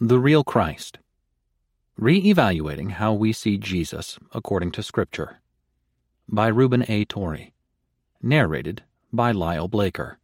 The Real Christ. Re-Evaluating How We See Jesus According to Scripture. By Reuben A. Torrey. Narrated by Lyle Blaker.